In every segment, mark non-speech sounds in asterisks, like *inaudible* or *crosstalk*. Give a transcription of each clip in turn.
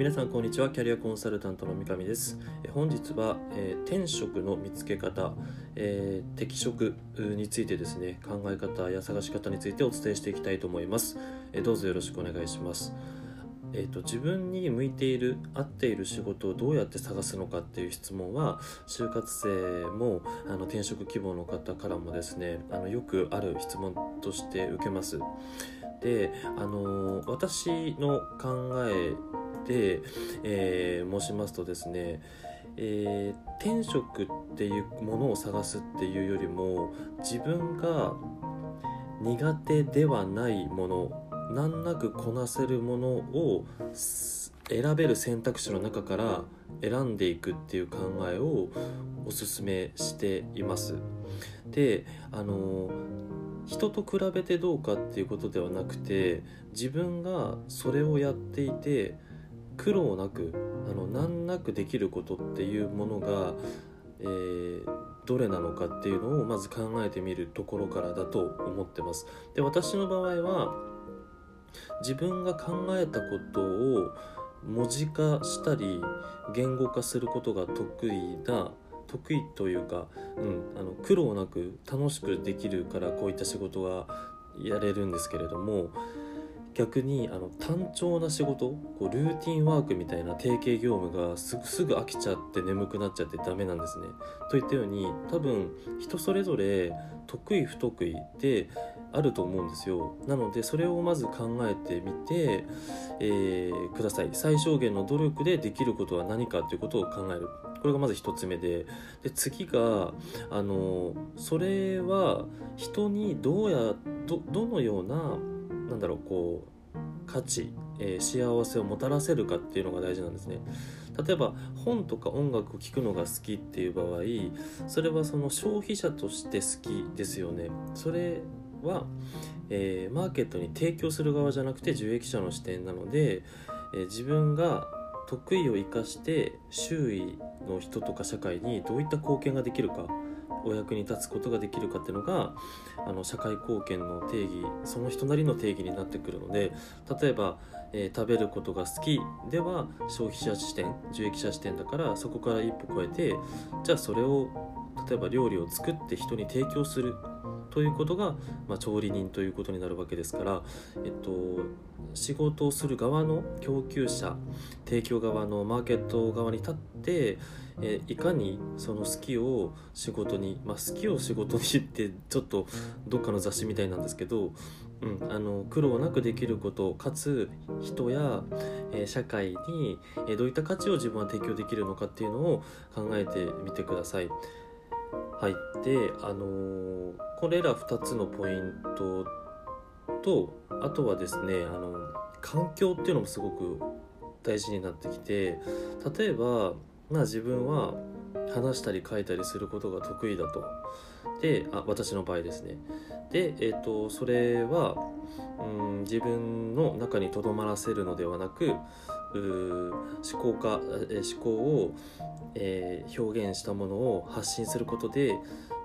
皆さんこんにちは。キャリアコンサルタントの三上です。え本日は、えー転職の見つけ方、えー適職についてですね考え方や探し方についてお伝えしていきたいと思います。えどうぞよろしくお願いします。えー、と自分に向いている合っている仕事をどうやって探すのかっていう質問は就活生もあの転職希望の方からもですねあのよくある質問として受けます。であの私の考えで、えー申しますとですね、えー転職っていうものを探すっていうよりも自分が苦手ではないもの難なくこなせるものを選べる選択肢の中から選んでいくっていう考えをおすすめしています。であの人と比べてどうかっていうことではなくて自分がそれをやっていて苦労なくあの難なくできることっていうものが、えーどれなのかっていうのをまず考えてみるところからだと思ってます。で私の場合は自分が考えたことを文字化したり言語化することが得意な得意というか、うん、あの苦労なく楽しくできるからこういった仕事がやれるんですけれども逆にあの単調な仕事こうルーティンワークみたいな定型業務がすぐすぐ飽きちゃって眠くなっちゃってダメなんですね。といったように多分人それぞれ得意不得意であると思うんですよ。なのでそれをまず考えてみて、えーください。最小限の努力でできることは何かということを考える。これがまず一つ目で。で次があのそれは人にどうやどどのようななんだろうこう価値、えー幸せをもたらせるかっていうのが大事なんですね。例えば本とか音楽を聴くのが好きっていう場合それはその消費者として好きですよね。それは、えーマーケットに提供する側じゃなくて受益者の視点なので、えー自分が得意を生かして周囲の人とか社会にどういった貢献ができるかお役に立つことができるかっていうのがあの社会貢献の定義その人なりの定義になってくるので例えば、えー食べることが好きでは消費者視点受益者視点だからそこから一歩超えてじゃあそれを例えば料理を作って人に提供するということが、まあ、調理人ということになるわけですから、えっと、仕事をする側の供給者提供側のマーケット側に立って、えいかにその好きを仕事に、まあ、好きを仕事にってちょっとどっかの雑誌みたいなんですけど、うん、あの苦労なくできることかつ人や、え社会に、えどういった価値を自分は提供できるのかっていうのを考えてみてください。はい、で、あのーこれら2つのポイントとあとはですねあの環境っていうのもすごく大事になってきて例えば、まあ、自分は話したり書いたりすることが得意だと。であ私の場合ですね。で、えー、とそれはうん自分の中にとどまらせるのではなく思考か思考を、えー表現したものを発信することで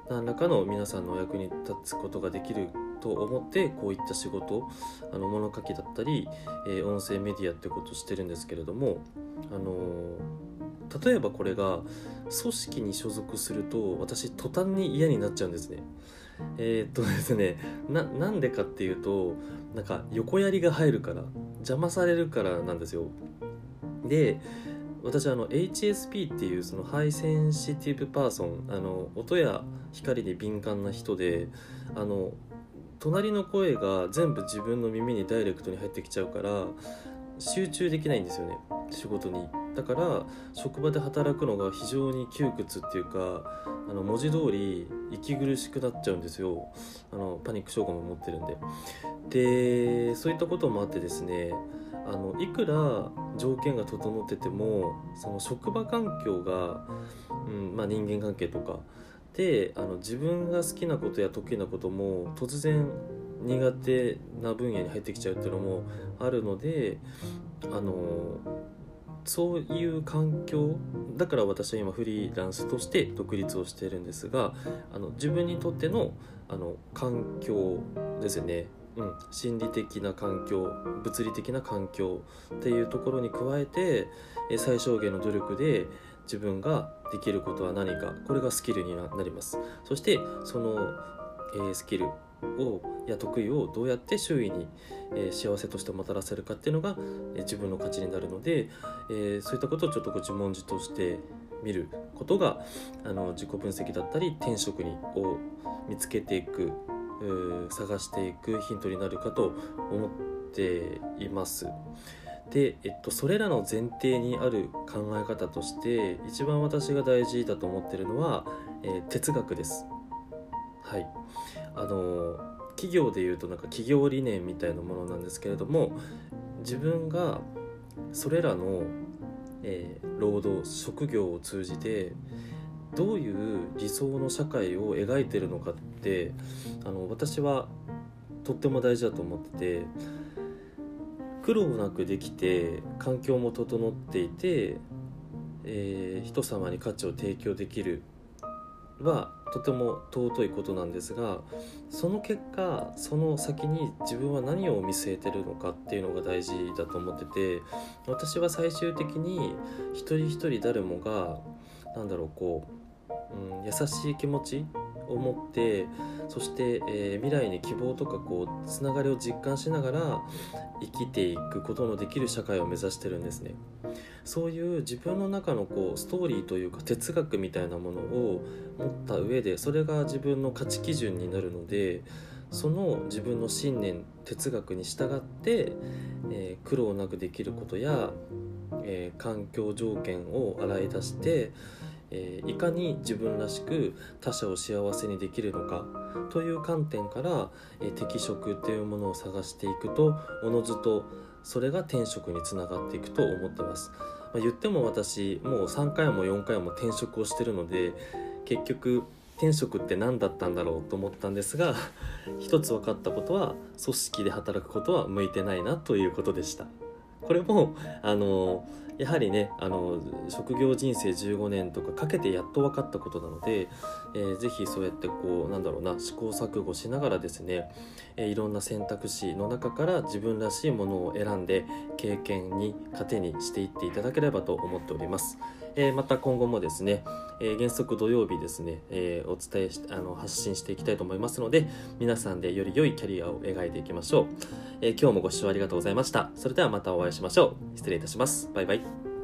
何らかの皆さんのお役に立つことができると思ってこういった仕事あの物書きだったり、えー音声メディアってことをしてるんですけれども、あのー例えばこれが組織に所属すると私途端に嫌になっちゃうんですね。えーっとですねなんでかっていうとなんか横やりが入るから邪魔されるからなんですよ。で私あの HSP っていうその high sensitive person あの音や光に敏感な人であの隣の声が全部自分の耳にダイレクトに入ってきちゃうから集中できないんですよね仕事にだから職場で働くのが非常に窮屈っていうかあの文字通り息苦しくなっちゃうんですよ。あのパニック障害も持ってるんで。でそういったこともあってですねあのいくら条件が整っててもその職場環境が、うんまあ、人間関係とかであの自分が好きなことや得意なことも突然苦手な分野に入ってきちゃうっていうのもあるのであのそういう環境だから私は今フリーランスとして独立をしているんですがあの自分にとってのあの環境ですね。うん、心理的な環境物理的な環境っていうところに加えて最小限の努力で自分ができることは何か。これがスキルになります。そしてその、えー、スキル。をや得意をどうやって周囲に、え、幸せとしてもたらせるかっていうのが、え、自分の価値になるので、えそういったことをちょっとこう自問自答してみることがあの自己分析だったり転職にを見つけていく探していくヒントになるかと思っています。で、えっと、それらの前提にある考え方として一番私が大事だと思ってるのは、えー、哲学です。はい、あの企業でいうとなんか企業理念みたいなものなんですけれども自分がそれらの、えー、労働職業を通じてどういう理想の社会を描いてるのかってあの私はとっても大事だと思ってて苦労なくできて環境も整っていて、えー、人様に価値を提供できるはとても尊いことなんですがその結果その先に自分は何を見据えてるのかっていうのが大事だと思ってて私は最終的に一人一人誰もが何だろうこう、うん、優しい気持ちを持ってそして、えー、未来に希望とかこうつながりを実感しながら生きていくことのできる社会を目指してるんですね。そういう自分の中のこうストーリーというか哲学みたいなものを持った上でそれが自分の価値基準になるのでその自分の信念哲学に従って、えー、苦労なくできることや、えー、環境条件を洗い出してえー、いかに自分らしく他者を幸せにできるのかという観点から、えー、適職というものを探していくとおのずとそれが転職につながっていくと思ってます、まあ、言っても私もう3回も4回も転職をしてるので結局転職って何だったんだろうと思ったんですが *laughs* 一つ分かったことは組織で働くことは向いてないなということでした。これもあのやはりねあの職業人生15年とかかけてやっと分かったことなので、えー、ぜひそうやってこうなんだろうな試行錯誤しながらですね、えー、いろんな選択肢の中から自分らしいものを選んで経験に糧にしていっていただければと思っております。え、また今後もですね、え、原則土曜日ですね、え、お伝えしあの発信していきたいと思いますので皆さんでより良いキャリアを描いていきましょう、え今日もご視聴ありがとうございました。それではまたお会いしましょう。失礼いたします。バイバイ。